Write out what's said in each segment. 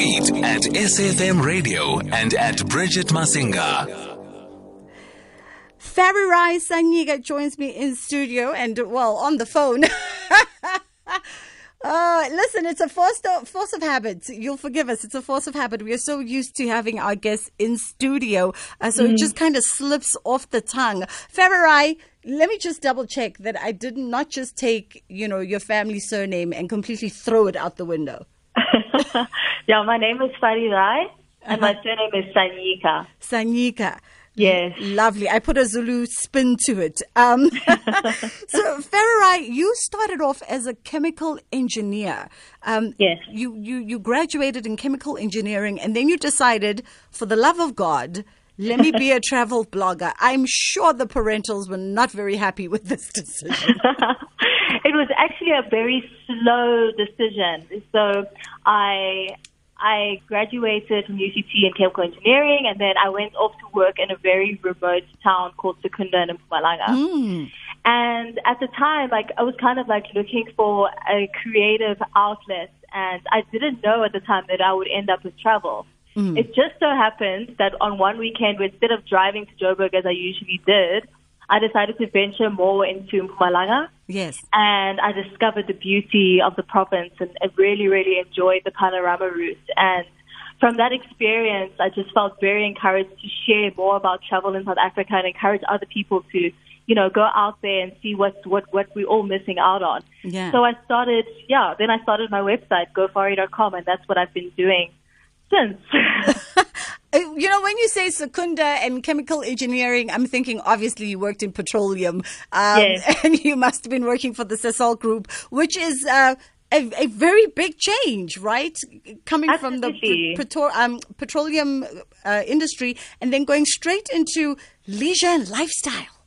tweet at SAfm Radio and at Bridget Masinga. Farirai Sanyika joins me in studio and, well, on the phone. Uh, listen, it's a force of, force of habit. You'll forgive us. It's a force of habit. We are so used to having our guests in studio, uh, so mm. it just kind of slips off the tongue. Fabry Rai, let me just double check that I did not just take, you know, your family surname and completely throw it out the window. yeah, my name is Farirai, and uh-huh. my surname is Sanyika. Sanyika. Yes. Lovely. I put a Zulu spin to it. Um, so, Farirai, you started off as a chemical engineer. Um, yes. You, you, you graduated in chemical engineering and then you decided, for the love of God, let me be a travel blogger. I'm sure the parentals were not very happy with this decision. it was actually a very slow decision. So I I graduated from UCT in chemical engineering, and then I went off to work in a very remote town called Secunda in Mpumalanga. Mm. And at the time, like I was kind of like looking for a creative outlet, and I didn't know at the time that I would end up with travel. Mm. It just so happened that on one weekend, instead of driving to Joburg as I usually did, I decided to venture more into Mpumalanga. Yes. And I discovered the beauty of the province and I really, really enjoyed the panorama route. And from that experience, I just felt very encouraged to share more about travel in South Africa and encourage other people to, you know, go out there and see what what what we're all missing out on. Yeah. So I started, yeah. Then I started my website, gophari.com, and that's what I've been doing since. Uh, you know, when you say Secunda and chemical engineering, I'm thinking obviously you worked in petroleum, um, yes. and you must have been working for the Sasol Group, which is uh, a, a, very big change, right? Coming Absolutely. from the um, petroleum uh, industry and then going straight into leisure and lifestyle.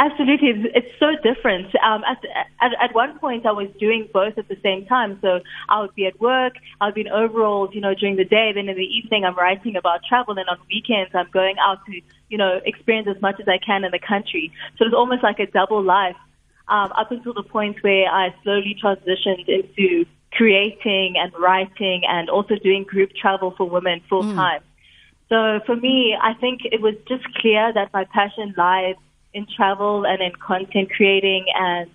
Absolutely, it's so different. Um, at, at, at one point, I was doing both at the same time. So I would be at work, I would be in overalls, you know, during the day. Then in the evening, I'm writing about travel, and on weekends, I'm going out to, you know, experience as much as I can in the country. So it's almost like a double life. Um, up until the point where I slowly transitioned into creating and writing, and also doing group travel for women full time. Mm. So for me, I think it was just clear that my passion lies in travel and in content creating and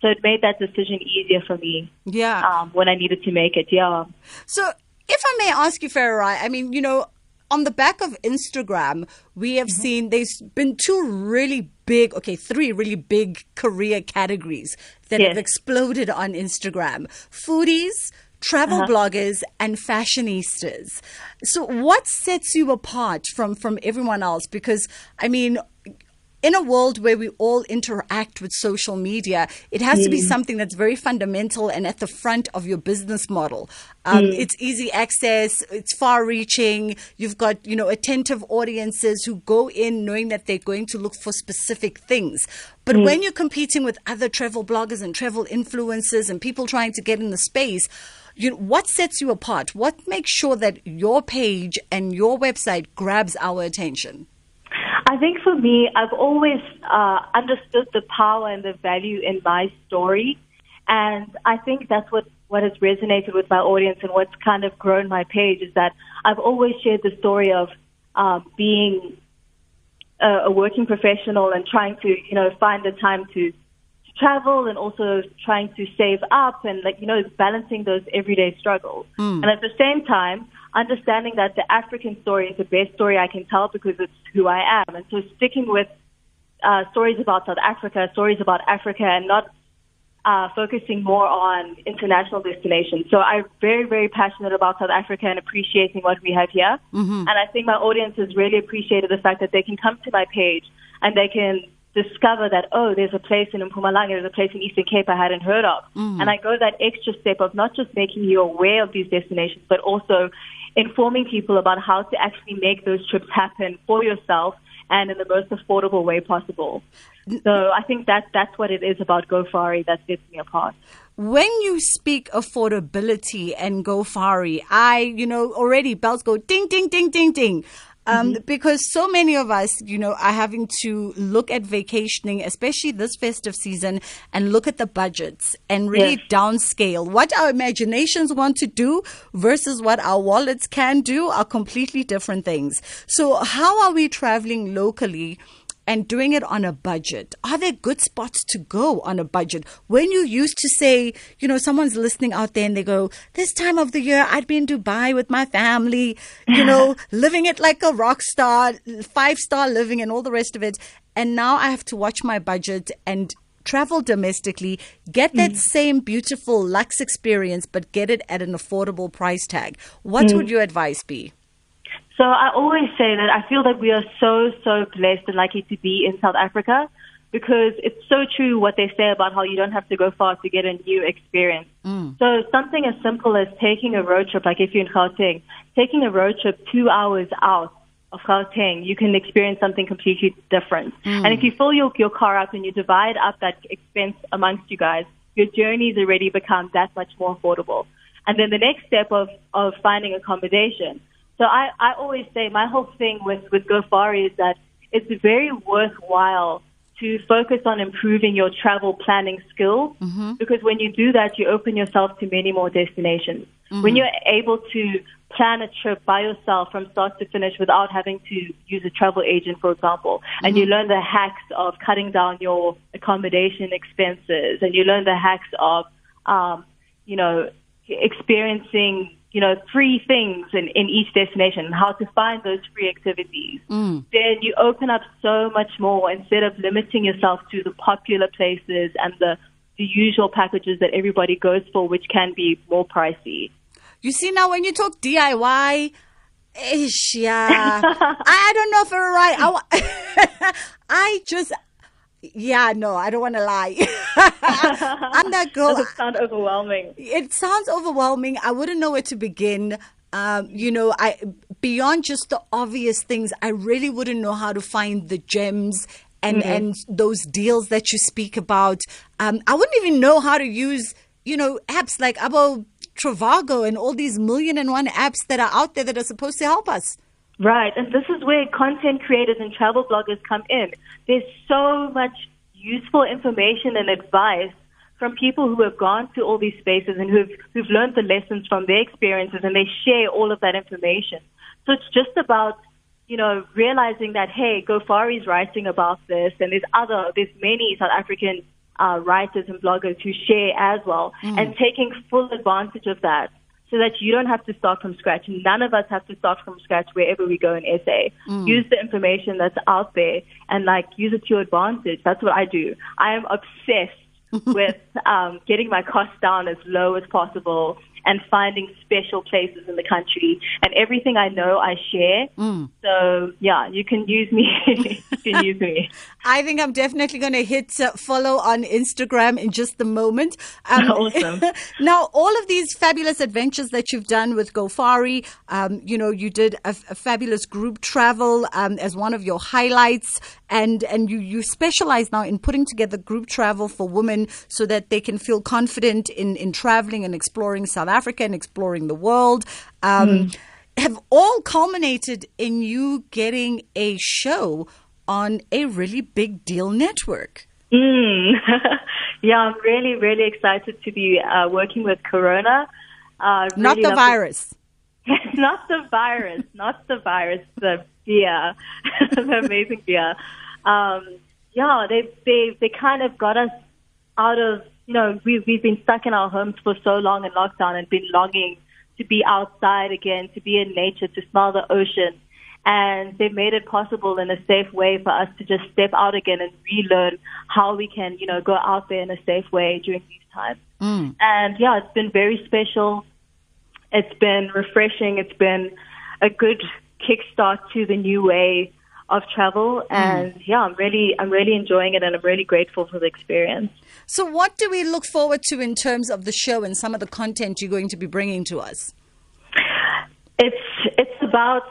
so it made that decision easier for me. Yeah. Um, when I needed to make it. Yeah. So if I may ask you, Farah, I mean, you know, on the back of Instagram, we have mm-hmm. seen there's been two really big, okay, three really big career categories that yes. have exploded on Instagram foodies, travel uh-huh. bloggers, and fashionistas. So, what sets you apart from, from everyone else? Because, I mean, in a world where we all interact with social media, it has mm. to be hmm. something that's very fundamental and at the front of your business model. Um, mm. It's easy access, it's far reaching. You've got, you know, attentive audiences who go in knowing that they're going to look for specific things. But mm. when you're competing with other travel bloggers and travel influencers and people trying to get in the space, you know, what sets you apart? What makes sure that your page and your website grabs our attention? I think for me, I've always uh, understood the power and the value in my story. And I think that's what, what has resonated with my audience and what's kind of grown my page is that I've always shared the story of um, being a, a working professional and trying to, you know, find the time to, to travel and also trying to save up and like, you know, balancing those everyday struggles. Mm. And at the same time, understanding that the African story is the best story I can tell because it's who I am. And so sticking with uh, stories about South Africa, stories about Africa, and not uh, focusing more on international destinations. So I'm very, very passionate about South Africa and appreciating what we have here. Mm-hmm. And I think my audience has really appreciated the fact that they can come to my page and they can discover that, oh, there's a place in Mpumalanga, there's a place in Eastern Cape I hadn't heard of. Mm. And I go that extra step of not just making you aware of these destinations, but also informing people about how to actually make those trips happen for yourself and in the most affordable way possible. So I think that that's what it is about Gophari that sets me apart. When you speak affordability and Gophari, I, you know, already bells go ding, ding, ding, ding, ding. Um, Because so many of us, you know, are having to look at vacationing, especially this festive season, and look at the budgets and really Yes. downscale. What our imaginations want to do versus what our wallets can do are completely different things. So, how are we traveling locally? And doing it on a budget. Are there good spots to go on a budget? When you used to say, you know, someone's listening out there and they go, this time of the year, I'd be in Dubai with my family, you know, living it like a rock star, five star living and all the rest of it. And now I have to watch my budget and travel domestically, get that mm. same beautiful luxe experience, but get it at an affordable price tag. What mm. would your advice be? So I always say that I feel that we are so, so blessed and lucky to be in South Africa because it's so true what they say about how you don't have to go far to get a new experience. Mm. So something as simple as taking a road trip, like if you're in Gauteng, taking a road trip two hours out of Gauteng, you can experience something completely different. Mm. And if you fill your, your car up and you divide up that expense amongst you guys, your journeys already become that much more affordable. And then the next step of, of finding accommodation. So I, I always say my whole thing with, with Gophari is that it's very worthwhile to focus on improving your travel planning skills mm-hmm. because when you do that, you open yourself to many more destinations. When mm-hmm. you're able to plan a trip by yourself from start to finish without having to use a travel agent, for example, and you mm-hmm. learn the hacks of cutting down your accommodation expenses and you learn the hacks of, um, you know, experiencing, you know, free things in, in each destination how to find those free activities, mm. then you open up so much more instead of limiting yourself to the popular places and the, the usual packages that everybody goes for, which can be more pricey. You see now when you talk DIY, ish, eh, yeah. I, don't know if you're right. I, I just, yeah, no, I don't want to lie. I'm that girl. Does it sound overwhelming? It sounds overwhelming. I wouldn't know where to begin. Um, you know, I beyond just the obvious things, I really wouldn't know how to find the gems and and those deals that you speak about. Um, I wouldn't even know how to use, you know, apps like Abo Trivago and all these million and one apps that are out there that are supposed to help us. Right, and this is where content creators and travel bloggers come in. There's so much useful information and advice from people who have gone to all these spaces and who've who've learned the lessons from their experiences, and they share all of that information. So it's just about you know realizing that hey, Gophari is writing about this, and there's other there's many South African uh, writers and bloggers who share as well, and taking full advantage of that so that you don't have to start from scratch. None of us have to start from scratch wherever we go in SA. Use the information that's out there and like use it to your advantage. That's what I do. I am obsessed with um, getting my costs down as low as possible and finding special places in the country. And everything I know, I share. So yeah, you can use me. you can use me. I think I'm definitely going to hit uh, follow on Instagram in just a moment. Um, Awesome. now, all of these fabulous adventures that you've done with Gophari, um, you know, you did a, a fabulous group travel um, as one of your highlights, and and you you specialize now in putting together group travel for women so that they can feel confident in in traveling and exploring South Africa and exploring the world. Um, Have all culminated in you getting a show on a really big deal network. Mm. yeah, I'm really, really excited to be uh, working with Corona. Uh, Not really the virus. not the virus, not the virus, the beer, the amazing beer. Um, yeah, they they they kind of got us out of you know we we've been stuck in our homes for so long in lockdown and been longing to be outside again, to be in nature, to smell the ocean. And they've made it possible in a safe way for us to just step out again and relearn how we can, you know, go out there in a safe way during these times. Mm. And yeah, it's been very special. It's been refreshing. It's been a good kickstart to the new way of travel. Mm. And yeah, I'm really, I'm really enjoying it and I'm really grateful for the experience. So, what do we look forward to in terms of the show and some of the content you're going to be bringing to us? It's, it's about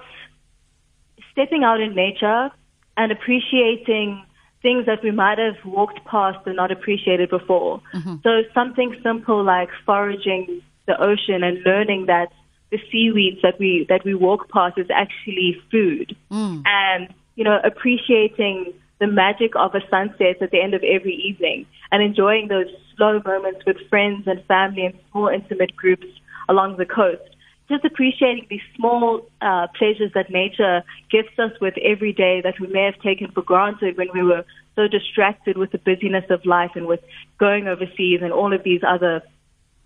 stepping out in nature and appreciating things that we might have walked past and not appreciated before. Mm-hmm. So something simple like foraging the ocean and learning that the seaweeds that we that we walk past is actually food, mm. and you know appreciating the magic of a sunset at the end of every evening and enjoying those slow moments with friends and family and small intimate groups along the coast. Just appreciating these small uh, pleasures that nature gifts us with every day that we may have taken for granted when we were so distracted with the busyness of life and with going overseas and all of these other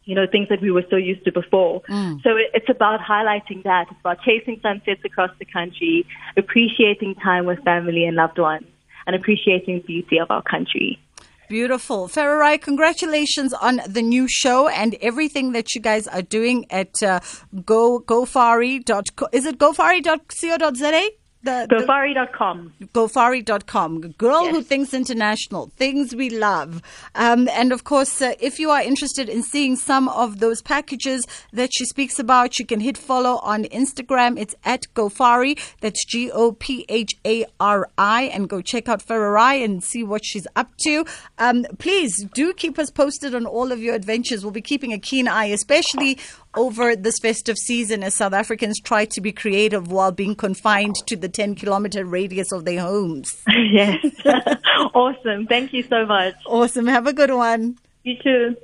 you know, things that we were so used to before. So it, it's about highlighting that. It's about chasing sunsets across the country, appreciating time with family and loved ones, and appreciating the beauty of our country. Beautiful. Farirai, congratulations on the new show and everything that you guys are doing at uh, go gophari.co. Is it gophari.co.za? The, the- Gophari.com. gophari.com girl Yes. who thinks international things we love. Um, and of course uh, if you are interested in seeing some of those packages that she speaks about you can hit follow on instagram. It's at gophari. That's g-o-p-h-a-r-i and go check out Farirai and see what she's up to. Um, please do keep us posted on all of your adventures. We'll be keeping a keen eye especially over this festive season as South Africans try to be creative while being confined to the 10 kilometer radius of their homes. yes. awesome. Thank you so much. Awesome. Have a good one. You too.